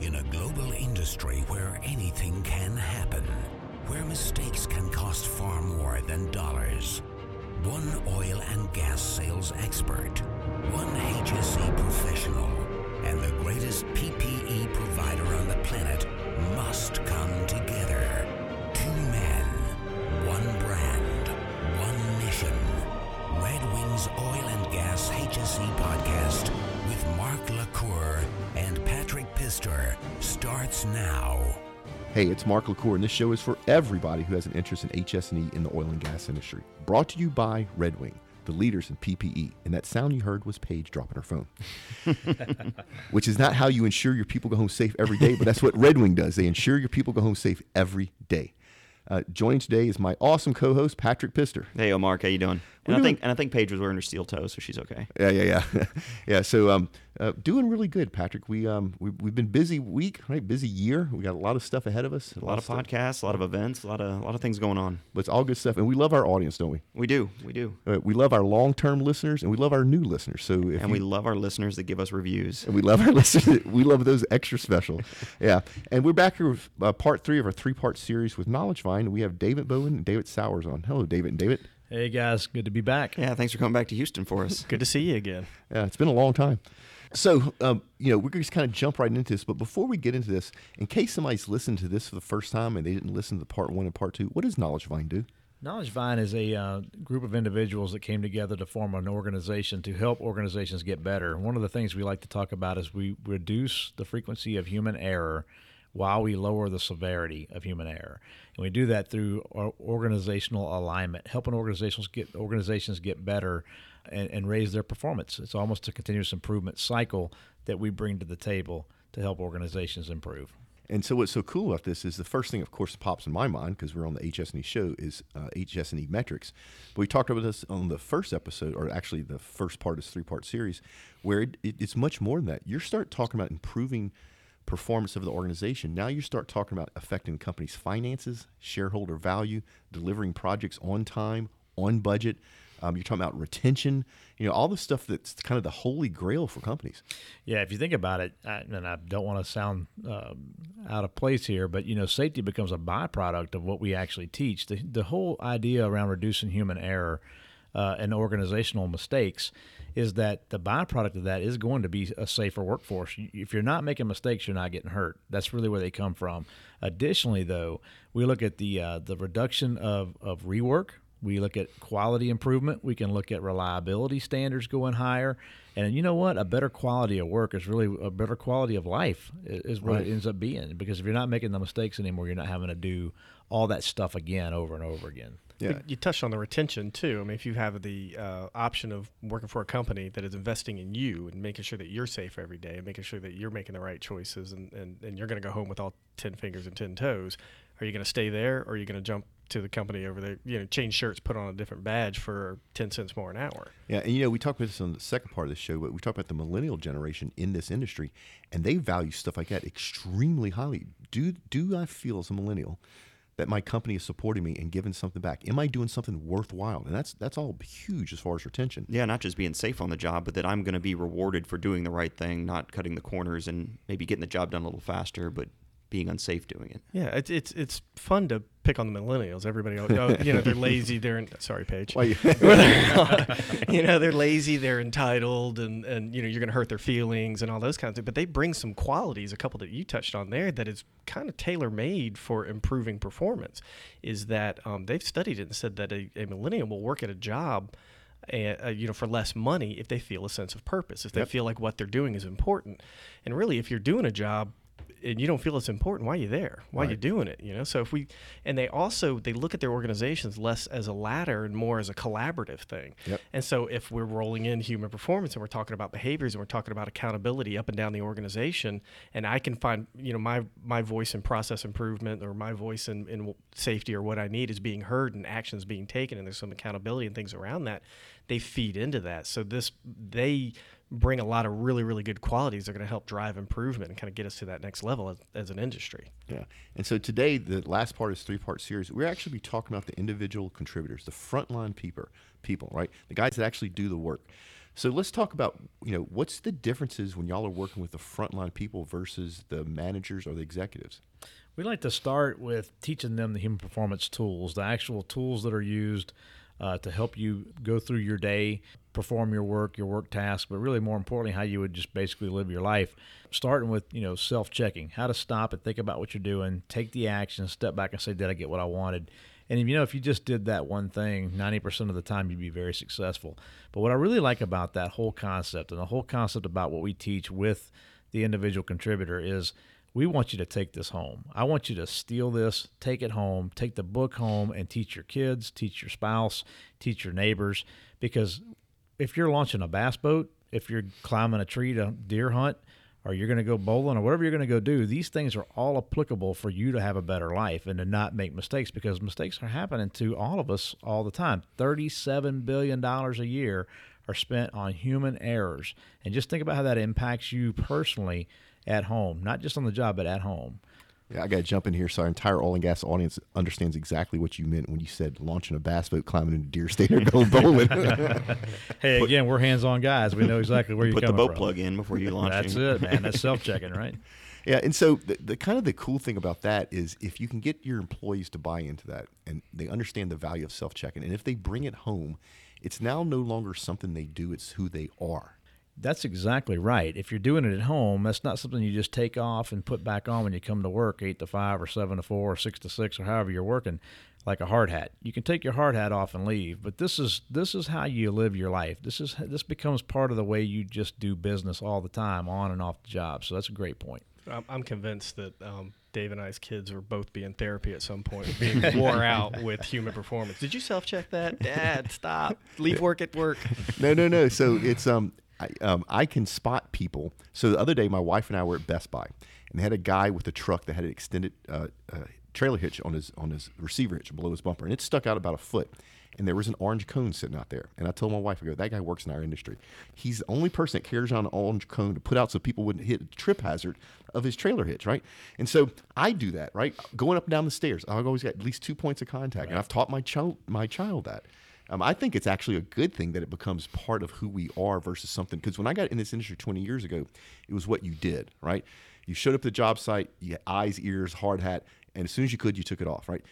In a global industry where anything can happen, where mistakes can cost far more than dollars, one oil and gas sales expert, one HSE professional, and the greatest PPE provider on the planet must come together. Two men, one brand, one mission. Red Wings Oil and Gas HSE podcast with Mark LaCour and Patrick Pistor starts now. Hey, it's Mark LaCour, and this show is for everybody who has an interest in HS&E in the oil and gas industry. Brought to you by Red Wing, the leaders in PPE. And that sound you heard was Paige dropping her phone, which is not how you ensure your people go home safe every day, but that's what Red Wing does. They ensure your people go home safe every day. Uh, joining today is my awesome co-host Patrick Pistor. Hey, Omar, how you doing? We're And I doing- think and I think Paige was wearing her steel toe, so she's okay. Yeah, yeah, yeah, yeah. So, um, uh, doing really good, Patrick. We um, we, we've been busy week, right? Busy year. We got a lot of stuff ahead of us. A lot of stuff, podcasts, a lot of events, a lot of a lot of things going on. but it's all good stuff, and we love our audience, don't we? We do, we do, Uh, we love our long-term listeners, and we love our new listeners. So, if and you, we love our listeners that give us reviews. and we love our listeners. We love those extra special. Yeah, and we're back here with uh, part three of our three-part series with Knowledge Vine. We have David Bowen and David Sowers on. Hello, David and David. Hey guys, good to be back. Yeah, thanks for coming back to Houston for us. Good to see you again. Yeah, it's been a long time. So, um, you know, we're going to just kind of jump right into this. But before we get into this, in case somebody's listened to this for the first time and they didn't listen to part one and part two, what does Knowledge Vine do? Knowledge Vine is a uh, group of individuals that came together to form an organization to help organizations get better. One of the things we like to talk about is we reduce the frequency of human error while we lower the severity of human error. And we do that through organizational alignment, helping organizations get organizations get better and, and raise their performance. It's almost a continuous improvement cycle that we bring to the table to help organizations improve. And so, what's so cool about this is the first thing, of course, pops in my mind because we're on the HS&E show is uh, HS&E metrics. But we talked about this on the first episode, or actually the first part of this three-part series, where it, it, it's much more than that. You start talking about improving performance of the organization. Now you start talking about affecting company's finances, shareholder value, delivering projects on time, on budget. Um, you're talking about retention. You know, all the stuff that's kind of the holy grail for companies. Yeah, if you think about it, I, and I don't want to sound um, out of place here, but you know, safety becomes a byproduct of what we actually teach. The the whole idea around reducing human error uh, and organizational mistakes is that the byproduct of that is going to be a safer workforce. If you're not making mistakes, you're not getting hurt. That's really where they come from. Additionally, though, we look at the uh, the reduction of of rework. We look at quality improvement. We can look at reliability standards going higher. And you know what? A better quality of work is really a better quality of life, is what Right. it ends up being. Because if you're not making the mistakes anymore, you're not having to do all that stuff again over and over again. Yeah. You touched on the retention too. I mean, if you have the uh, option of working for a company that is investing in you and making sure that you're safe every day and making sure that you're making the right choices and, and, and you're going to go home with all 10 fingers and 10 toes, are you going to stay there or are you going to jump to the company over there, you know, change shirts, put on a different badge for 10 cents more an hour? Yeah, and you know, we talked about this on the second part of the show, but we talked about the millennial generation in this industry, and they value stuff like that extremely highly. Do do I feel as a millennial that my company is supporting me and giving something back? Am I doing something worthwhile? And that's that's all huge as far as retention. Yeah, not just being safe on the job, but that I'm going to be rewarded for doing the right thing, not cutting the corners, and maybe getting the job done a little faster, but being unsafe doing it. Yeah, it's it's it's fun to pick on the millennials. Everybody, oh, you know, they're lazy. They're in, sorry, Paige. You- you know, they're lazy. They're entitled, and and you know, you're going to hurt their feelings and all those kinds of. Things. But they bring some qualities. A couple that you touched on there that is kind of tailor made for improving performance. Is that um, they've studied it and said that a, a millennial will work at a job. Uh, you know, for less money, if they feel a sense of purpose, if they Yep. feel like what they're doing is important, and really, if you're doing a job and you don't feel it's important, why are you there? Why are you doing it? You know. So if we and they also they look at their organizations less as a ladder and more as a collaborative thing. Yep. And so if we're rolling in human performance and we're talking about behaviors and we're talking about accountability up and down the organization, and I can find you know my my voice in process improvement or my voice in, in safety or what I need is being heard and actions being taken, and there's some accountability and things around that. They feed into that. So this they bring a lot of really really good qualities that are going to help drive improvement and kind of get us to that next level as, as an industry. Yeah. And so today, the last part of this three part series, we're actually be talking about the individual contributors, the frontline people, people, right? The guys that actually do the work. So let's talk about you know what's the differences when y'all are working with the frontline people versus the managers or the executives. We like to start with teaching them the human performance tools, the actual tools that are used uh, to help you go through your day, perform your work, your work tasks, but really more importantly, how you would just basically live your life. Starting with you know self-checking, how to stop and think about what you're doing, take the action, step back and say, did I get what I wanted? And you know, if you just did that one thing, 90% of the time you'd be very successful. But what I really like about that whole concept and the whole concept about what we teach with the individual contributor is we want you to take this home. I want you to steal this, take it home, take the book home, and teach your kids, teach your spouse, teach your neighbors. Because if you're launching a bass boat, if you're climbing a tree to deer hunt, or you're going to go bowling or whatever you're going to go do, these things are all applicable for you to have a better life and to not make mistakes because mistakes are happening to all of us all the time. $37 billion a year are spent on human errors. And just think about how that impacts you personally at home, not just on the job, but at home. Yeah, I got to jump in here so our entire oil and gas audience understands exactly what you meant when you said launching a bass boat, climbing into deer stand, or going bowling. hey, again, we're hands-on guys. We know exactly where you're going. Put the boat from. plug in before you launch. That's it, man. That's self-checking, right? Yeah, and so the, the kind of the cool thing about that is if you can get your employees to buy into that and they understand the value of self-checking, and if they bring it home, it's now no longer something they do; it's who they are. That's exactly right. If you're doing it at home, that's not something you just take off and put back on when you come to work, eight to five or seven to four or six to six or however you're working, like a hard hat. You can take your hard hat off and leave, but this is this is how you live your life. This is this becomes part of the way you just do business all the time, on and off the job. So that's a great point. I'm, I'm convinced that um, Dave and I's kids will both be in therapy at some point, being wore out with human performance. Did you self check that? Dad, stop. Leave work at work. no, no, no. So it's um, I, um, I can spot people. So the other day, my wife and I were at Best Buy, and they had a guy with a truck that had an extended uh, uh, trailer hitch on his on his receiver hitch below his bumper, and it stuck out about a foot. And there was an orange cone sitting out there. And I told my wife, I go, that guy works in our industry. He's the only person that carries on an orange cone to put out so people wouldn't hit a trip hazard of his trailer hitch, right? And so I do that, right? Going up and down the stairs, I've always got at least two points of contact, and I've taught my child my child that. Um, I think it's actually a good thing that it becomes part of who we are versus something. Because when I got in this industry 20 years ago, it was what you did, right? You showed up at the job site, you had eyes, ears, hard hat, and as soon as you could, you took it off, right?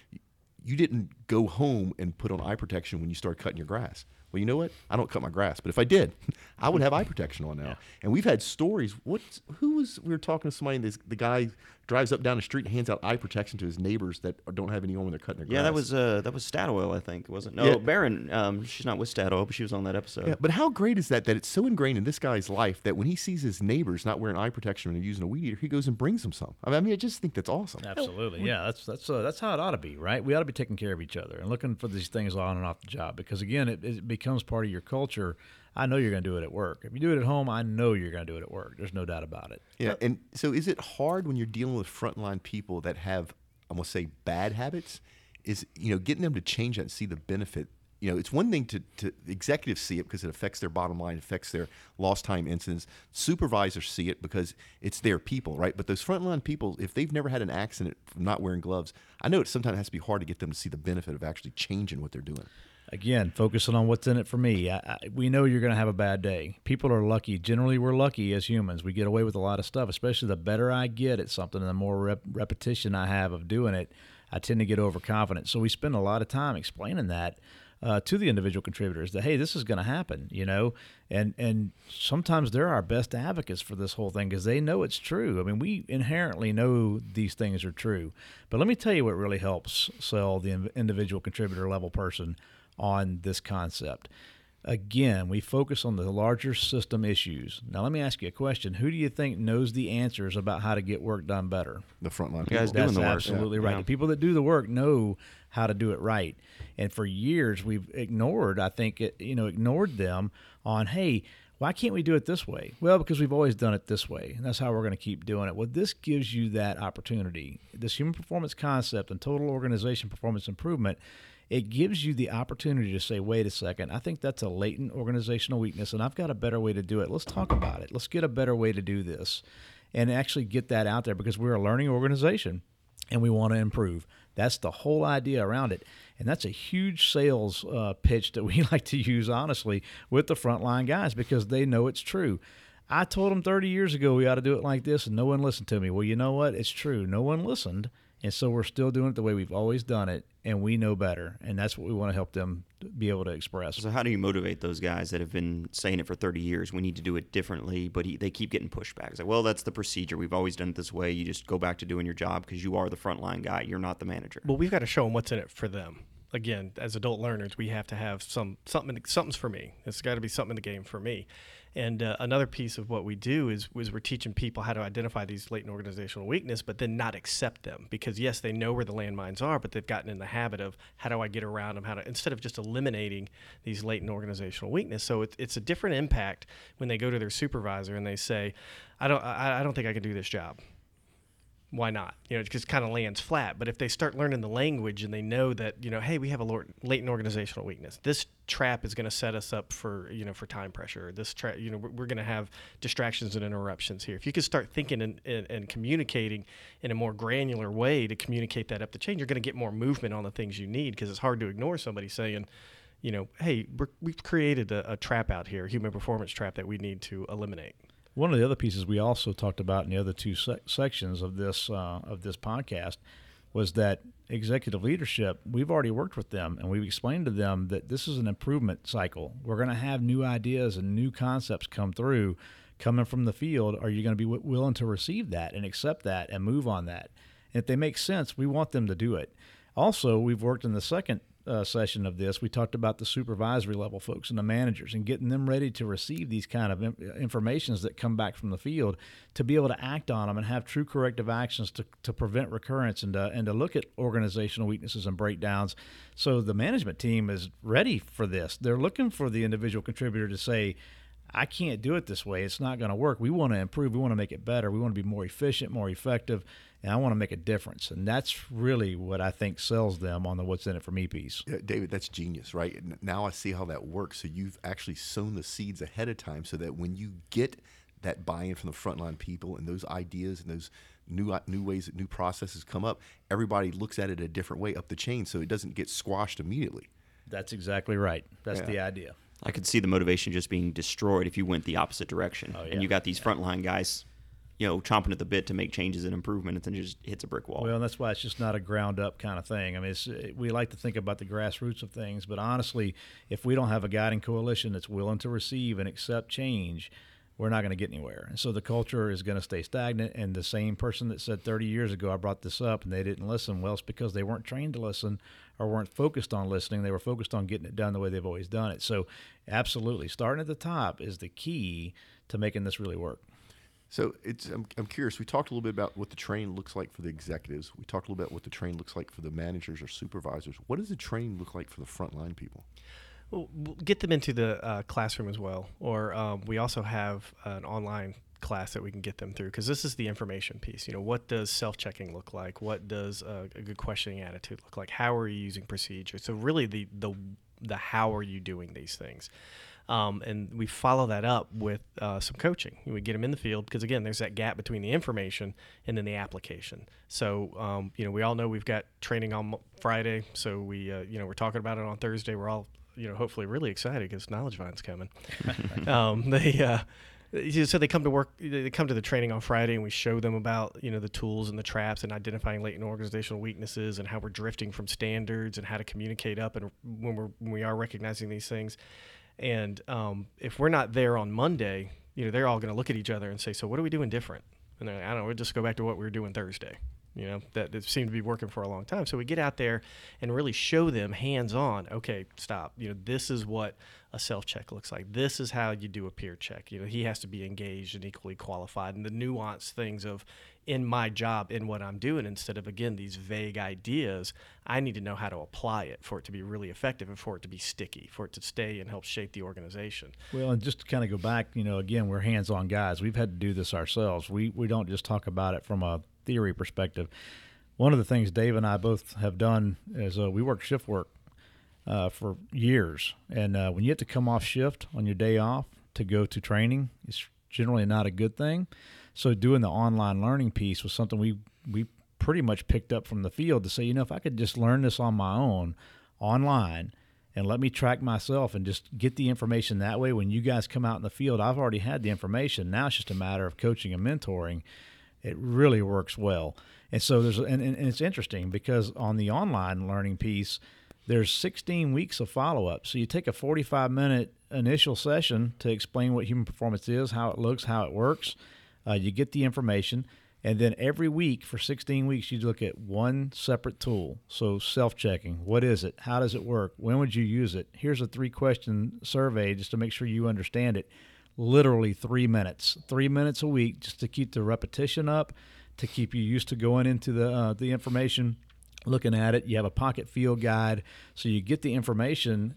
You didn't go home and put on eye protection when you started cutting your grass. Well, you know what? I don't cut my grass, but if I did, I would have eye protection on now. And we've had stories. What? Who was? We were talking to somebody. And this the guy drives up down the street and hands out eye protection to his neighbors that don't have any on when they're cutting their grass. Yeah, that was uh, that was Statoil, I think, wasn't? No, Yeah. Baron. Um, she's not with Statoil, but she was on that episode. Yeah, but how great is that? That it's so ingrained in this guy's life that when he sees his neighbors not wearing eye protection and they're using a weed eater, he goes and brings them some. I mean, I just think that's awesome. Absolutely, yeah. That's that's uh, that's how it ought to be, right? We ought to be taking care of each other and looking for these things on and off the job because again, it, it becomes part of your culture. I know you're going to do it at work. If you do it at home, I know you're going to do it at work. There's no doubt about it. Yeah, uh, and so is it hard when you're dealing with frontline people that have, I'm gonna say, bad habits? Is you know getting them to change that and see the benefit. You know, it's one thing to, to executives see it because it affects their bottom line, affects their lost time incidents. Supervisors see it because it's their people, right? But those frontline people, if they've never had an accident from not wearing gloves, I know it sometimes has to be hard to get them to see the benefit of actually changing what they're doing. Again, focusing on what's in it for me. I, I, we know you're going to have a bad day. People are lucky. Generally, we're lucky as humans. We get away with a lot of stuff, especially the better I get at something and the more rep- repetition I have of doing it, I tend to get overconfident. So we spend a lot of time explaining that uh, to the individual contributors that hey, this is going to happen, you know, and and sometimes they're our best advocates for this whole thing because they know it's true. I mean, we inherently know these things are true. But let me tell you what really helps sell the individual contributor level person on this concept. Again, we focus on the larger system issues. Now, let me ask you a question. Who do you think knows the answers about how to get work done better? The frontline guys people. doing That's the work. absolutely right. Yeah. The people that do the work know how to do it right. And for years, we've ignored, I think, it, you know, ignored them on, hey, why can't we do it this way? Well, because we've always done it this way, and that's how we're going to keep doing it. Well, this gives you that opportunity. This human performance concept and total organization performance improvement, it gives you the opportunity to say, wait a second, I think that's a latent organizational weakness, and I've got a better way to do it. Let's talk about it. Let's get a better way to do this and actually get that out there because we're a learning organization and we want to improve. That's the whole idea around it. And that's a huge sales uh, pitch that we like to use, honestly, with the frontline guys because they know it's true. I told them 30 years ago we ought to do it like this, and no one listened to me. Well, you know what? It's true. No one listened. And so we're still doing it the way we've always done it, and we know better. And that's what we want to help them be able to express. So, how do you motivate those guys that have been saying it for 30 years? We need to do it differently, but he, they keep getting pushback. It's like, well, that's the procedure. We've always done it this way. You just go back to doing your job because you are the frontline guy. You're not the manager. Well, we've got to show them what's in it for them. Again, as adult learners, we have to have some something. Something's for me. It's got to be something in the game for me. And uh, another piece of what we do is, is we're teaching people how to identify these latent organizational weakness, but then not accept them because yes, they know where the landmines are, but they've gotten in the habit of how do I get around them? How to instead of just eliminating these latent organizational weakness. So it's it's a different impact when they go to their supervisor and they say, I don't I, I don't think I can do this job why not? You know, it just kind of lands flat. But if they start learning the language and they know that, you know, hey, we have a latent organizational weakness. This trap is going to set us up for, you know, for time pressure. This trap, you know, we're, going to have distractions and interruptions here. If you could start thinking and, and, and, communicating in a more granular way to communicate that up the chain, you're going to get more movement on the things you need because it's hard to ignore somebody saying, you know, hey, we have created a, a trap out here, human performance trap that we need to eliminate. One of the other pieces we also talked about in the other two sections of this uh, of this podcast was that executive leadership. We've already worked with them, and we've explained to them that this is an improvement cycle. We're going to have new ideas and new concepts come through, coming from the field. Are you going to be w- willing to receive that and accept that and move on that? And if they make sense, we want them to do it. Also, we've worked in the second uh, session of this, we talked about the supervisory level folks and the managers and getting them ready to receive these kind of informations that come back from the field to be able to act on them and have true corrective actions to, to prevent recurrence and to, and to look at organizational weaknesses and breakdowns. So the management team is ready for this. They're looking for the individual contributor to say, I can't do it this way. It's not going to work. We want to improve. We want to make it better. We want to be more efficient, more effective, and I want to make a difference. And that's really what I think sells them on the "What's in it for me" piece. Yeah, David, that's genius, right? Now I see how that works. So you've actually sown the seeds ahead of time, so that when you get that buy-in from the frontline people and those ideas and those new uh, new ways, that new processes come up, everybody looks at it a different way up the chain, so it doesn't get squashed immediately. That's exactly right. That's yeah. the idea. I could see the motivation just being destroyed if you went the opposite direction. Oh, yeah. And you got these yeah. frontline guys, you know, chomping at the bit to make changes and improvements, and just hits a brick wall. Well, that's why it's just not a ground up kind of thing. I mean, we like to think about the grassroots of things, but honestly, if we don't have a guiding coalition that's willing to receive and accept change, we're not going to get anywhere. And so the culture is going to stay stagnant. And the same person that said 30 years ago, I brought this up and they didn't listen, well, it's because they weren't trained to listen or weren't focused on listening. They were focused on getting it done the way they've always done it. So, absolutely, starting at the top is the key to making this really work. So it's I'm, I'm curious. We talked a little bit about what the train looks like for the executives. We talked a little bit about what the train looks like for the managers or supervisors. What does the train look like for the frontline people? Well, we'll get them into the uh, classroom as well, or um, we also have an online class that we can get them through because this is the information piece. You know, what does self-checking look like? What does a, a good questioning attitude look like? How are you using procedure? So really, the the the how are you doing these things? Um, and we follow that up with uh, some coaching. We get them in the field because again, there's that gap between the information and then the application. So um, you know, we all know we've got training on Friday, so we uh, you know we're talking about it on Thursday. We're all you know hopefully really excited because Knowledge Vine's coming. um, they uh, so they come to work they come to the training on friday and we show them about you know the tools and the traps and identifying latent organizational weaknesses and how we're drifting from standards and how to communicate up and when we're when we are recognizing these things and um, if we're not there on monday you know they're all going to look at each other and say so what are we doing different? And they're like, i don't know we'll just go back to what we were doing thursday you know that, seemed to be working for a long time. So we get out there and really show them hands on okay stop you know this is what a self check looks like. This is how you do a peer check. You know he has to be engaged and equally qualified. And the nuanced things of in my job in what i'm doing instead of again these vague ideas i need to know how to apply it for it to be really effective and for it to be sticky for it to stay and help shape the organization. Well and just to kind of go back you know again we're hands-on guys. We've had to do this ourselves. We we don't just talk about it from a theory perspective, one of the things Dave and I both have done is uh, we work shift work uh, for years, and uh, when you have to come off shift on your day off to go to training, it's generally not a good thing. So doing the online learning piece was something we we pretty much picked up from the field to say, you know, if I could just learn this on my own, online and let me track myself and just get the information that way. When you guys come out in the field, I've already had the information. Now it's just a matter of coaching and mentoring. It really works well. And so there's, and, and it's interesting because on the online learning piece, there's 16 weeks of follow up. So you take a 45 minute initial session to explain what human performance is, how it looks, how it works. Uh, you get the information. And then every week for 16 weeks, you look at one separate tool. So self checking. What is it? How does it work? When would you use it? Here's a three question survey just to make sure you understand it. Literally three minutes, three minutes a week just to keep the repetition up, to keep you used to going into the, uh, the information, looking at it. You have a pocket field guide. So you get the information.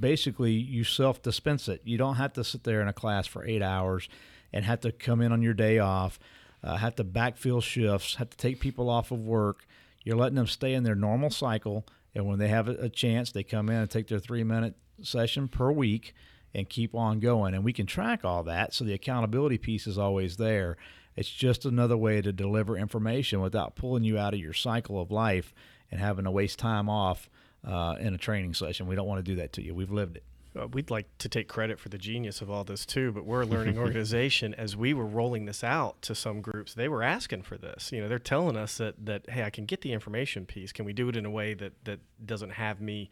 Basically, you self dispense it. You don't have to sit there in a class for eight hours and have to come in on your day off uh, have to backfill shifts, have to take people off of work. You're letting them stay in their normal cycle, and when they have a chance, they come in and take their three minute session per week and keep on going. And we can track all that, so the accountability piece is always there. It's just another way to deliver information without pulling you out of your cycle of life and having to waste time off uh, in a training session. We don't want to do that to you. We've lived it uh, we'd like to take credit for the genius of all this too, but we're a learning organization. As we were rolling this out to some groups, they were asking for this. You know, they're telling us that that hey, I can get the information piece. Can we do it in a way that that doesn't have me?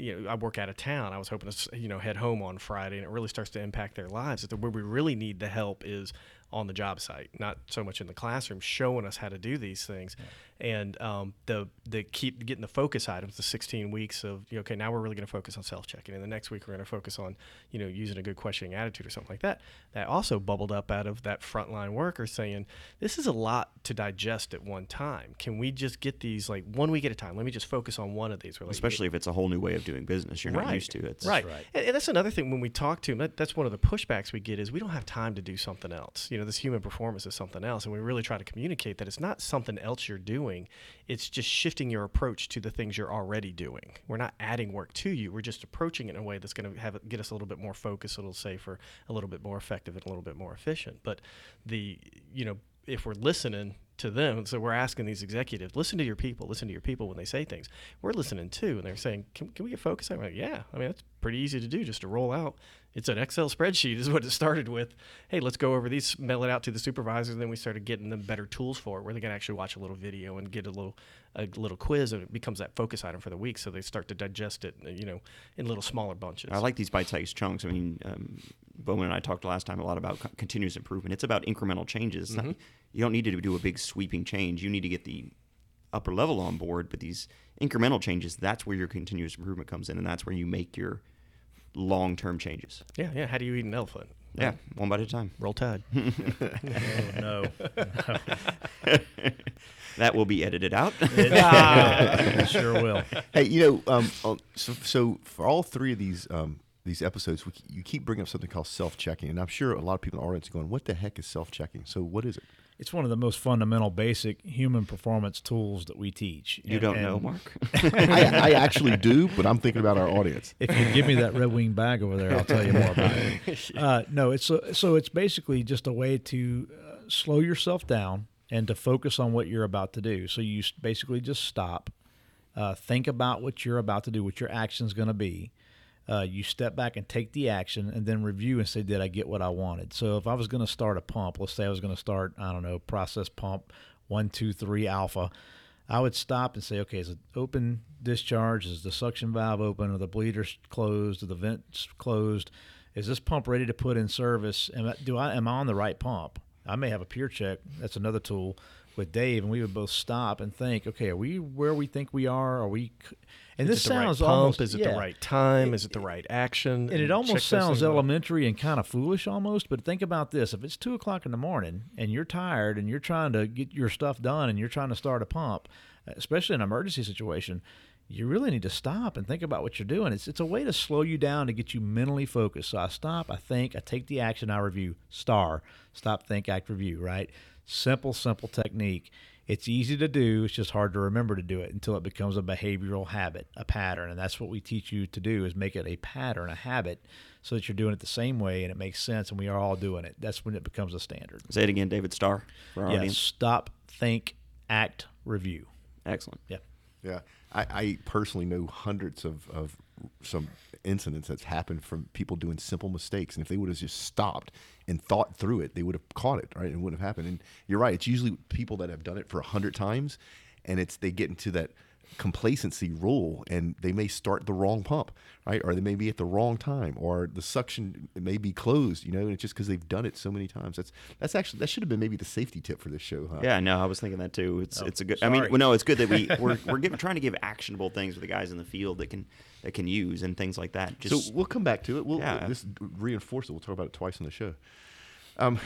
You know, I work out of town. I was hoping to you know head home on Friday, and it really starts to impact their lives. That where we really need the help is on the job site, not so much in the classroom, showing us how to do these things. Yeah and um, the the keep getting the focus items, the 16 weeks of you know, okay, now we're really going to focus on self checking, and the next week we're going to focus on you know using a good questioning attitude or something like that. That also bubbled up out of that frontline worker saying, this is a lot to digest at one time. Can we just get these like one week at a time? Let me just focus on one of these. Like, Especially if it's a whole new way of doing business you're not used to. it. right, right. And, and, that's another thing when we talk to them. That, that's one of the pushbacks we get is we don't have time to do something else. You know, this human performance is something else, and we really try to communicate that it's not something else you're doing it's just shifting your approach to the things you're already doing. We're not adding work to you. We're just approaching it in a way that's going to have get us a little bit more focused, a little safer, a little bit more effective, and a little bit more efficient. But the you know if we're listening to them. So we're asking these executives, listen to your people, listen to your people when they say things. We're listening too, and they're saying, can, can we get focused? I'm like, yeah. I mean, that's pretty easy to do, just to roll out. It's an Excel spreadsheet, is what it started with. Hey, let's go over these, mail it out to the supervisors. And then we started getting them better tools for it, where they can actually watch a little video and get a little a little quiz, and it becomes that focus item for the week. So they start to digest it, you know, in little smaller bunches. I like these bite-sized chunks. I mean, um, Bowen and I talked last time a lot about continuous improvement. It's about incremental changes. Mm-hmm. You don't need to do a big sweeping change. You need to get the upper level on board, but these incremental changes, that's where your continuous improvement comes in, and that's where you make your long term changes. Yeah, yeah. How do you eat an elephant? Yeah, one bite at a time. Roll Tide. oh, no. no. that will be edited out. it, sure will. Hey, you know, um, so, so for all three of these um, these episodes, we, you keep bringing up something called self checking, and I'm sure a lot of people in the audience are going, "What the heck is self checking?" So, what is it? It's one of the most fundamental, basic human performance tools that we teach. You and, don't and know, Mark? I, I, actually do, but I'm thinking about our audience. If you give me that Red Wing bag over there, I'll tell you more about it. Uh, no, it's a, so it's basically just a way to uh, slow yourself down and to focus on what you're about to do. So you basically just stop, uh, think about what you're about to do, what your action's going to be, uh, you step back and take the action and then review and say, did I get what I wanted? So if I was going to start a pump, let's say I was going to start, I don't know, process pump one, two, three alpha, I would stop and say, okay, is it open discharge? Is the suction valve open? Are the bleeders closed? Are the vents closed? Is this pump ready to put in service? Am I, do I am I on the right pump? I may have a peer check. That's another tool with Dave, and we would both stop and think, okay, are we where we think we are? Are we? And is this sounds right pump? Almost, is it yeah. the right time? Is it the right action? And, and it almost sounds elementary and kind of foolish almost. But think about this: if it's two o'clock in the morning and you're tired and you're trying to get your stuff done and you're trying to start a pump, especially in an emergency situation, you really need to stop and think about what you're doing. It's it's a way to slow you down to get you mentally focused. So I stop, I think, I take the action, I review. Star, stop, think, act, review. Right Simple, simple technique. It's easy to do. It's just hard to remember to do it until it becomes a behavioral habit, a pattern. And that's what we teach you to do is make it a pattern, a habit, so that you're doing it the same way and it makes sense and we are all doing it. That's when it becomes a standard. Say it again, David STAR, for our yeah, audience. Stop, think, act, review. Excellent. Yeah. Yeah. I, I personally know hundreds of, of some incidents that's happened from people doing simple mistakes, and if they would have just stopped and thought through it, they would have caught it, right? It wouldn't have happened. And you're right; it's usually people that have done it for a hundred times, and it's they get into that complacency rule and they may start the wrong pump right or they may be at the wrong time or the suction may be closed you know and it's just because they've done it so many times that's that's actually that should have been maybe the safety tip for this show huh Yeah, no, I was thinking that too. It's Oh, it's a good. I mean, well, no, it's good that we we're we're giving, trying to give actionable things for the guys in the field that can that can use and things like that. Just so we'll come back to it we'll Yeah. just reinforce it we'll talk about it twice on the show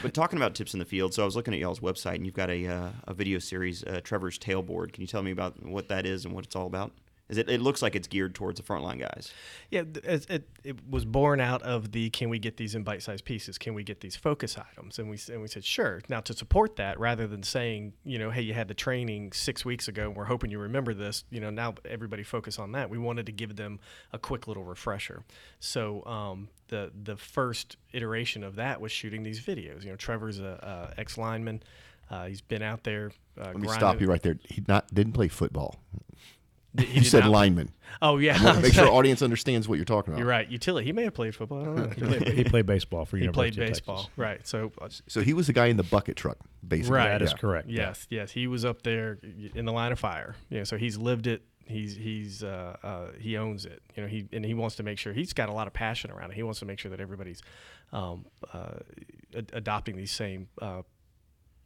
But talking about tips in the field, so I was looking at y'all's website, and you've got a uh, a video series, uh, Trevor's Tailboard. Can you tell me about what that is and what it's all about? Is it? It looks like it's geared towards the frontline guys. Yeah, it, it, it was born out of the can we get these in bite-sized pieces? Can we get these focus items? And we and we said sure. Now to support that, rather than saying you know hey you had the training six weeks ago and we're hoping you remember this, you know now everybody focus on that. We wanted to give them a quick little refresher. So um, the the first iteration of that was shooting these videos. You know Trevor's a, a ex lineman. Uh, he's been out there. Uh, let me stop you right there he not didn't play football He you said not- lineman Oh yeah, I wanna make sure our audience understands what you're talking about You're right. Utility. He may have played football. I don't know. He played, he played baseball for he University played of baseball. Texas. Right. So uh, so he was the guy in the bucket truck basically Right. That is Yeah. correct. yes, yes, he was up there in the line of fire. You know, so he's lived it. He's he's uh, uh, he owns it. You know, he and he wants to make sure he's got a lot of passion around it. He wants to make sure that everybody's um, uh, ad- adopting these same uh,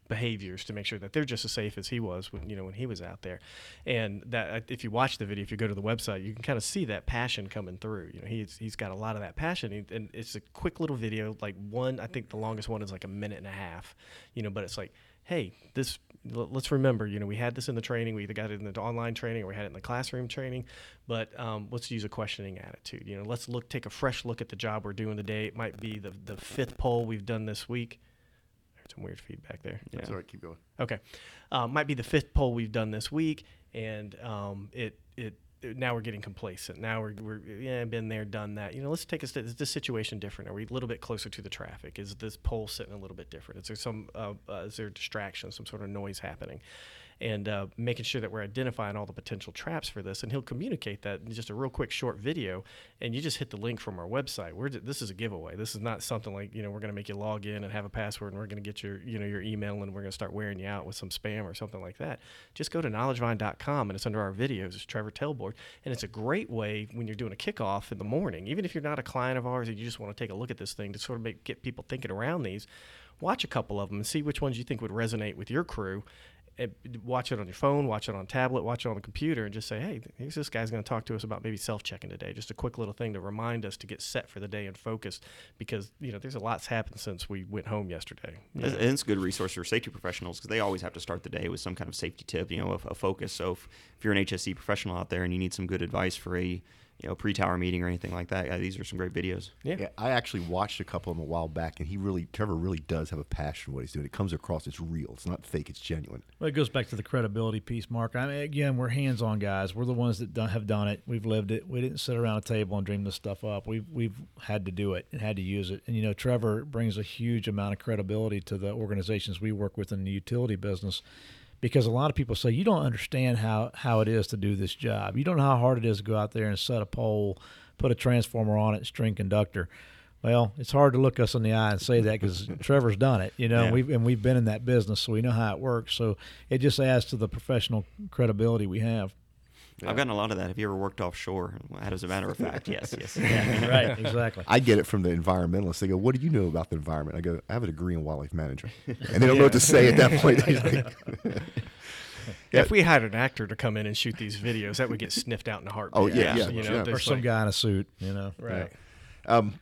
behaviors to make sure that they're just as safe as he was when you know when he was out there. And that uh, if you watch the video if you go to the website you can kind of see that passion coming through. You know he's he's got a lot of that passion and- it's a quick little video like one i think the longest one is like a minute and a half you know but it's like hey this let's remember you know we had this in the training we either got it in the online training or we had it in the classroom training but um, let's use a questioning attitude. You know let's look take a fresh look at the job we're doing today. It might be the, the fifth pole we've done this week some weird feedback there Yeah. That's all right keep going Okay, uh, might be the fifth pole we've done this week, and um, it, it it now we're getting complacent. Now we're we're yeah been there, done that. You know, let's take a st- is this situation different? Are we a little bit closer to the traffic? Is this pole sitting a little bit different? Is there some uh, uh, is there distraction, some sort of noise happening? And uh, making sure that we're identifying all the potential traps for this, and he'll communicate that in just a real quick short video, and you just hit the link from our website. We're this is a giveaway. This is not something like you know we're going to make you log in and have a password, and we're going to get your you know your email, and we're going to start wearing you out with some spam or something like that. Just go to knowledgevine.com, and it's under our videos. It's Trevor Tailboard, and it's a great way when you're doing a kickoff in the morning, even if you're not a client of ours and you just want to take a look at this thing to sort of make, get people thinking around these. Watch a couple of them and see which ones you think would resonate with your crew. Watch it on your phone, watch it on tablet, watch it on the computer, and just say, "Hey, this guy's going to talk to us about maybe self-checking today." Just a quick little thing to remind us to get set for the day and focused, because you know there's a lot's happened since we went home yesterday. And it's a good resource for safety professionals because they always have to start the day with some kind of safety tip, you know, a, a focus. So if, if you're an HSE professional out there and you need some good advice for a you know pre-tower meeting or anything like that, yeah, these are some great videos. Yeah. Yeah, I actually watched a couple of them a while back, and he really, Trevor really does have a passion for what he's doing. It comes across, it's real. It's not fake. It's genuine. Well, it goes back to the credibility piece, Mark. I mean, again, we're hands-on guys. We're the ones that done, have done it. We've lived it. We didn't sit around a table and dream this stuff up. We've we've had to do it and had to use it. And you know, Trevor brings a huge amount of credibility to the organizations we work with in the utility business, because a lot of people say you don't understand how how it is to do this job. You don't know how hard it is to go out there and set a pole, put a transformer on it, string conductor. Well, it's hard to look us in the eye and say that because Trevor's done it, you know. Yeah. We've and we've been in that business, so we know how it works. So it just adds to the professional credibility we have. I've gotten a lot of that. Have you ever worked offshore? As a matter of fact, yes, yes. right, exactly. I get it from the environmentalists. They go, "What do you know about the environment?" I go, "I have a degree in wildlife management," and they don't know what to say at that point. They're like, Yeah, if we hired an actor to come in and shoot these videos, that would get sniffed out in a heartbeat. Oh, yeah, yeah, you know, yeah. or there's some like- guy in a suit, you know. right. Um,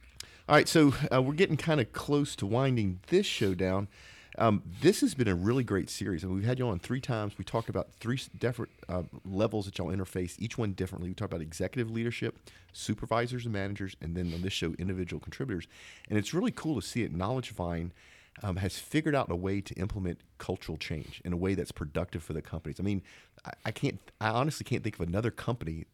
all right, so uh, we're getting kind of close to winding this show down. Um, this has been a really great series, and we've had you on three times. We talked about three different uh, levels that y'all interface, each one differently. We talked about executive leadership, supervisors and managers, and then on this show, individual contributors. And it's really cool to see it. Knowledge Vine um, has figured out a way to implement cultural change in a way that's productive for the companies. I mean, I, I can't, I honestly can't think of another company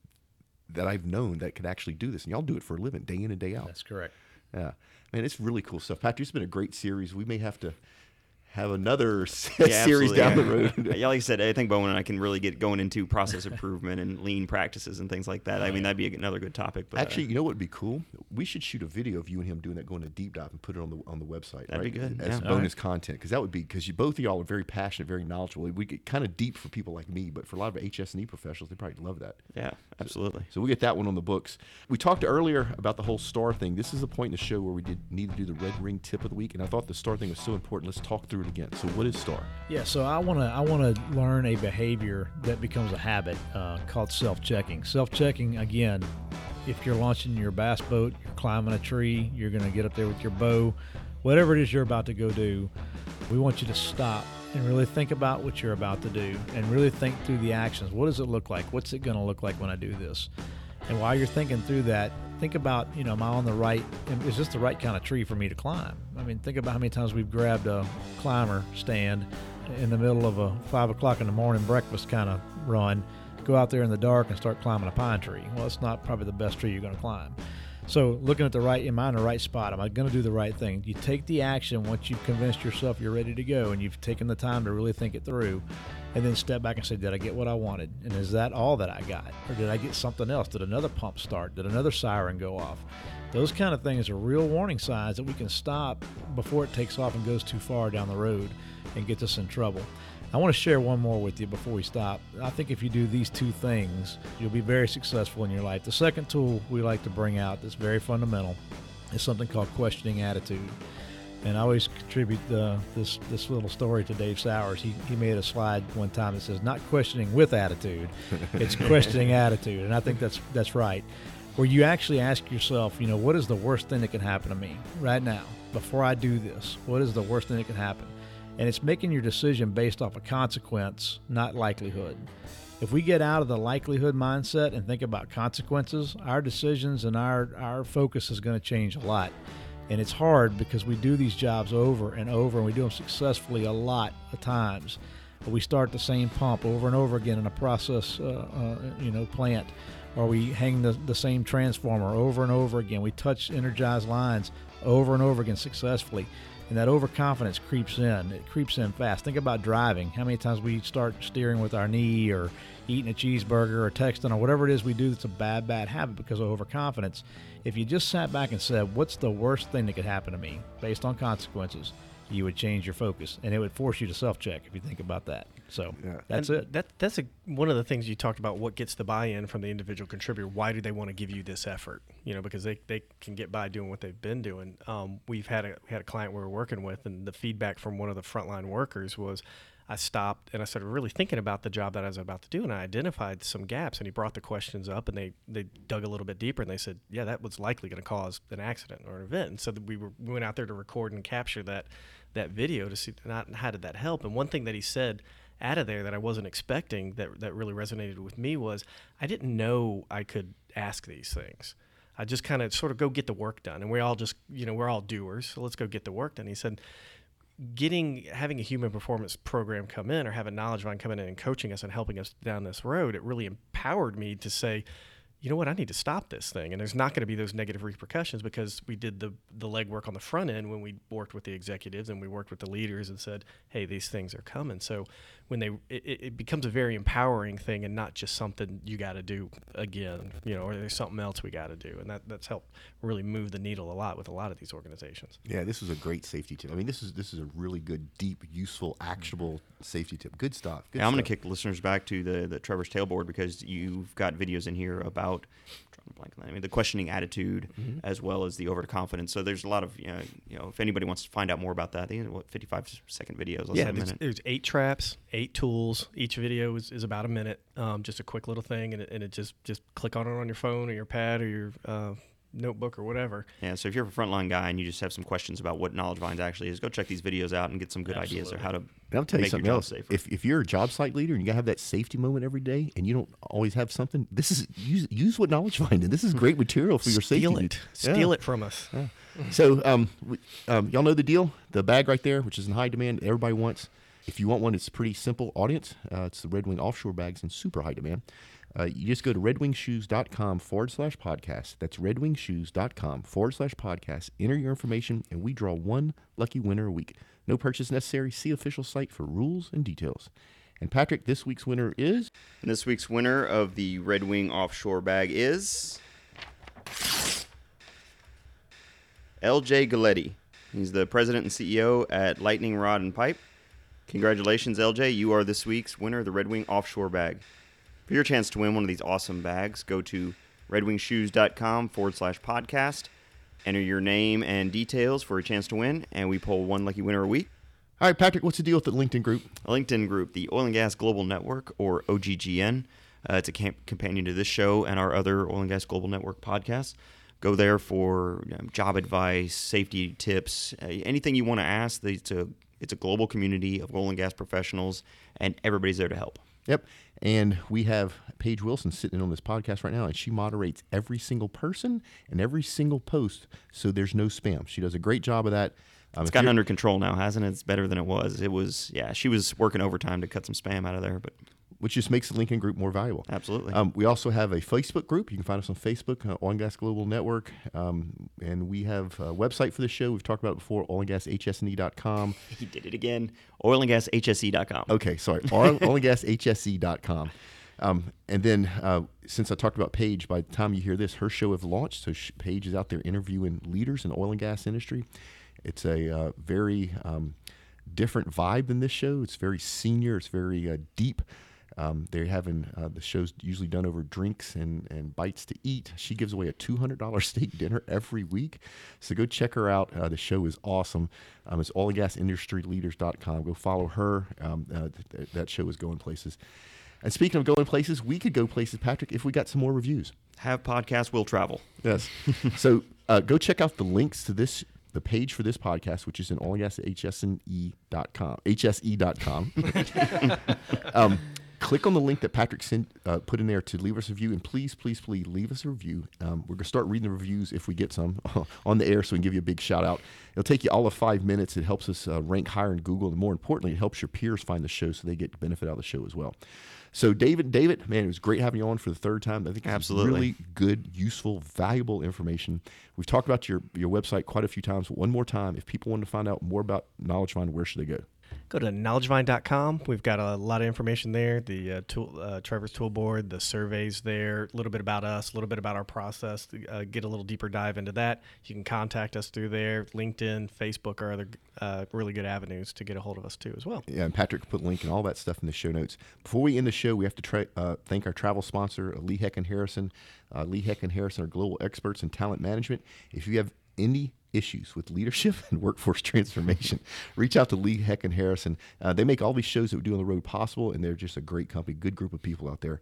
that I've known that could actually do this, and y'all do it for a living, day in and day out. That's correct. Yeah, man, it's really cool stuff. Patrick, it's been a great series. We may have to have another Yeah, series down yeah. the road. yeah, like I said, I think Bowen and I can really get going into process improvement and lean practices and things like that. I mean, that'd be another good topic. But uh, Actually, you know what would be cool? We should shoot a video of you and him doing that, going a deep dive, and put it on the on the website. That'd be right? good, as yeah. bonus content because that would be because you both of y'all are very passionate, very knowledgeable. We get kind of deep for people like me, but for a lot of HS and E professionals, they probably love that. yeah, absolutely. So we get that one on the books. We talked earlier about the whole star thing. This is the point in the show where we did need to do the Red Wing tip of the week, and I thought the star thing was so important. Let's talk through it again. So what is star? Yeah, so I want to I want to learn a behavior that becomes a habit uh, called self-checking. Self-checking again, if you're launching your bass boat, you're climbing a tree, you're going to get up there with your bow, whatever it is you're about to go do, we want you to stop and really think about what you're about to do and really think through the actions. What does it look like? What's it going to look like when I do this? And while you're thinking through that, think about, you know, am I on the right, is this the right kind of tree for me to climb? I mean, think about how many times we've grabbed a climber stand in the middle of a five o'clock in the morning breakfast kind of run, go out there in the dark and start climbing a pine tree. Well, it's not probably the best tree you're going to climb. So, looking at the right, am I in the right spot? Am I going to do the right thing? You take the action once you've convinced yourself you're ready to go and you've taken the time to really think it through, and then step back and say, Did I get what I wanted? And is that all that I got? Or did I get something else? Did another pump start? Did another siren go off? Those kind of things are real warning signs that we can stop before it takes off and goes too far down the road and gets us in trouble. I want to share one more with you before we stop. I think if you do these two things, you'll be very successful in your life. The second tool we like to bring out that's very fundamental is something called questioning attitude. And I always contribute the, this this little story to Dave Sowers. He, he made a slide one time that says not questioning with attitude, it's questioning attitude, and I think that's that's right. Where you actually ask yourself, you know, what is the worst thing that can happen to me right now before I do this? What is the worst thing that can happen? And it's making your decision based off a consequence, not likelihood. If we get out of the likelihood mindset and think about consequences, our decisions and our, our focus is going to change a lot. And it's hard because we do these jobs over and over and we do them successfully a lot of times. But we start the same pump over and over again in a process, uh, uh, you know, plant, or we hang the, the same transformer over and over again. We touch energized lines over and over again successfully. And that overconfidence creeps in. It creeps in fast. Think about driving. How many times we start steering with our knee or eating a cheeseburger or texting or whatever it is we do that's a bad, bad habit because of overconfidence. If you just sat back and said, What's the worst thing that could happen to me based on consequences? You would change your focus and it would force you to self check if you think about that. So Yeah. that's And it. That that's a, one of the things you talked about. What gets the buy-in from the individual contributor? Why do they want to give you this effort? You know, because they, they can get by doing what they've been doing. Um, we've had a we had a client we were working with, and the feedback from one of the frontline workers was, I stopped and I started really thinking about the job that I was about to do, and I identified some gaps. And he brought the questions up, and they they dug a little bit deeper, and they said, yeah, that was likely going to cause an accident or an event. And so we were we went out there to record and capture that that video to see not how did that help. And one thing that he said out of there that I wasn't expecting that that really resonated with me was I didn't know I could ask these things. I just kind of sort of go get the work done, and we all just you know we're all doers, so let's go get the work done. He said, getting having a human performance program come in or having knowledge vine coming in and coaching us and helping us down this road, it really empowered me to say, you know what, I need to stop this thing. And there's not going to be those negative repercussions because we did the the legwork on the front end when we worked with the executives and we worked with the leaders and said, hey, these things are coming. So when they it, it becomes a very empowering thing and not just something you got to do again, you know, or there's something else we got to do. And that that's helped really move the needle a lot with a lot of these organizations. Yeah, this is a great safety tip. I mean, this is this is a really good, deep, useful, actionable safety tip. Good stuff. Good Yeah, I'm going to kick the listeners back to the the Trevor's Tailboard because you've got videos in here about I'm trying to blank on that. I mean, the questioning attitude as well as the overconfidence. So there's a lot of you know, you know if anybody wants to find out more about that, they what 55 second videos. Less yeah, than a there's, minute. there's eight traps, eight tools. Each video is, is about a minute. Um, just a quick little thing, and it, and it just just click on it on your phone or your pad or your uh, notebook or whatever. Yeah, so if you're a frontline guy and you just have some questions about what Knowledge Vines actually is, go check these videos out and get some good ideas or how to And I'll tell you make something else. safer. If, if you're a job site leader and you gotta have that safety moment every day, and you don't always have something, this is use use what knowledge find. This is great material for your safety. Steal it, steal it from us. So um, we, um, y'all know the deal. The bag right there, which is in high demand, everybody wants. If you want one, it's pretty simple audience. Uh, it's the Red Wing offshore bags in super high demand. Uh, you just go to redwingshoes.com forward slash podcast. That's redwingshoes.com forward slash podcast. Enter your information, and we draw one lucky winner a week. No purchase necessary. See official site for rules and details. And Patrick, this week's winner is And this week's winner of the Red Wing offshore bag is LJ Guillotte. He's the president and CEO at Lightning Rod and Pipe. Congratulations, LJ. You are this week's winner of the Red Wing offshore bag. For your chance to win one of these awesome bags, go to redwingshoes.com forward slash podcast. Enter your name and details for a chance to win, and we pull one lucky winner a week. all right, Patrick. What's the deal with the LinkedIn group? A LinkedIn group, the Oil and Gas Global Network, or OGGN. Uh, it's a camp- companion to this show and our other Oil and Gas Global Network podcasts. Go there for you know, job advice, safety tips, uh, anything you want to ask. It's a it's a global community of oil and gas professionals, and everybody's there to help. Yep. And we have Paige Wilson sitting on this podcast right now, and she moderates every single person and every single post, so there's no spam. She does a great job of that. Um, It's gotten under control now, hasn't it? It's better than it was. It was, yeah. She was working overtime to cut some spam out of there, but which just makes the LinkedIn group more valuable. absolutely. Um, we also have a Facebook group. You can find us on Facebook, uh, Oil and Gas Global Network. Um, and we have a website for the show. We've talked about it before, oilandgashsne.com. he did it again. Oilandgashse.com. Okay, sorry, oil, oilandgashsne.com. Um, and then, uh, since I talked about Paige, by the time you hear this, her show have launched. So Paige is out there interviewing leaders in the oil and gas industry. It's a uh, very um, different vibe than this show. It's very senior. It's very uh, deep. Um, they're having uh, the show's usually done over drinks and, and bites to eat. She gives away a $200 steak dinner every week. So go check her out. Uh, the show is awesome. Um, it's oilandgasindustryleaders.com. Go follow her. Um, uh, th- th- that show is going places. And speaking of going places, we could go places, Patrick, if we got some more reviews. Have podcasts we'll travel. Yes. so uh, go check out the links to this, the page for this podcast, which is in oilandgashsne.com, hse.com. um, click on the link that Patrick sent, uh, put in there to leave us a review. And please, please, please leave us a review. Um, we're going to start reading the reviews if we get some on the air so we can give you a big shout out. It'll take you all of five minutes. It helps us uh, rank higher in Google. And more importantly, it helps your peers find the show so they get benefit out of the show as well. So, David, David, man, it was great having you on for the third time. I think Absolutely. really good, useful, valuable information. We've talked about your, your website quite a few times. One more time, if people want to find out more about Knowledge Vine, where should they go? Go to knowledgevine.com. We've got a lot of information there. The uh, tool, uh, Trevor's Tailboard, the surveys there, a little bit about us, a little bit about our process. Uh, get a little deeper dive into that. You can contact us through there. LinkedIn, Facebook are other uh, really good avenues to get a hold of us too as well. Yeah, and Patrick put link and all that stuff in the show notes. Before we end the show, we have to uh, thank our travel sponsor, uh, Lee Hecht and Harrison. Lee Hecht and Harrison are global experts in talent management. If you have any issues with leadership and workforce transformation, reach out to Lee Hecht and Harrison. Uh, they make all these shows that we do on the road possible, and they're just a great company, good group of people out there.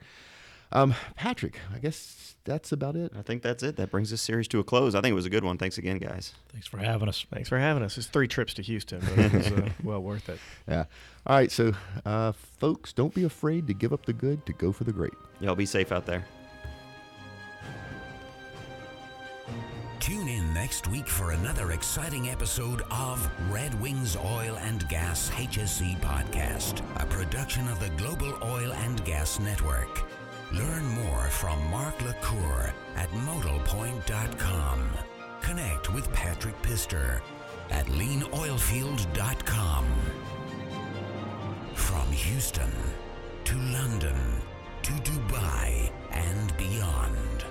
Um, Patrick, I guess that's about it. I think that's it. That brings this series to a close. I think it was a good one. Thanks again, guys. Thanks for having us. Thanks for having us. It's three trips to Houston, but it was uh, well worth it. Yeah. All right, so uh, folks, don't be afraid to give up the good to go for the great. Y'all be safe out there. Next week for another exciting episode of Red Wings Oil and Gas HSE Podcast, a production of the Global Oil and Gas Network. Learn more from Mark LaCour at modalpoint.com. Connect with Patrick Pistor at leanoilfield.com. From Houston to London to Dubai and beyond.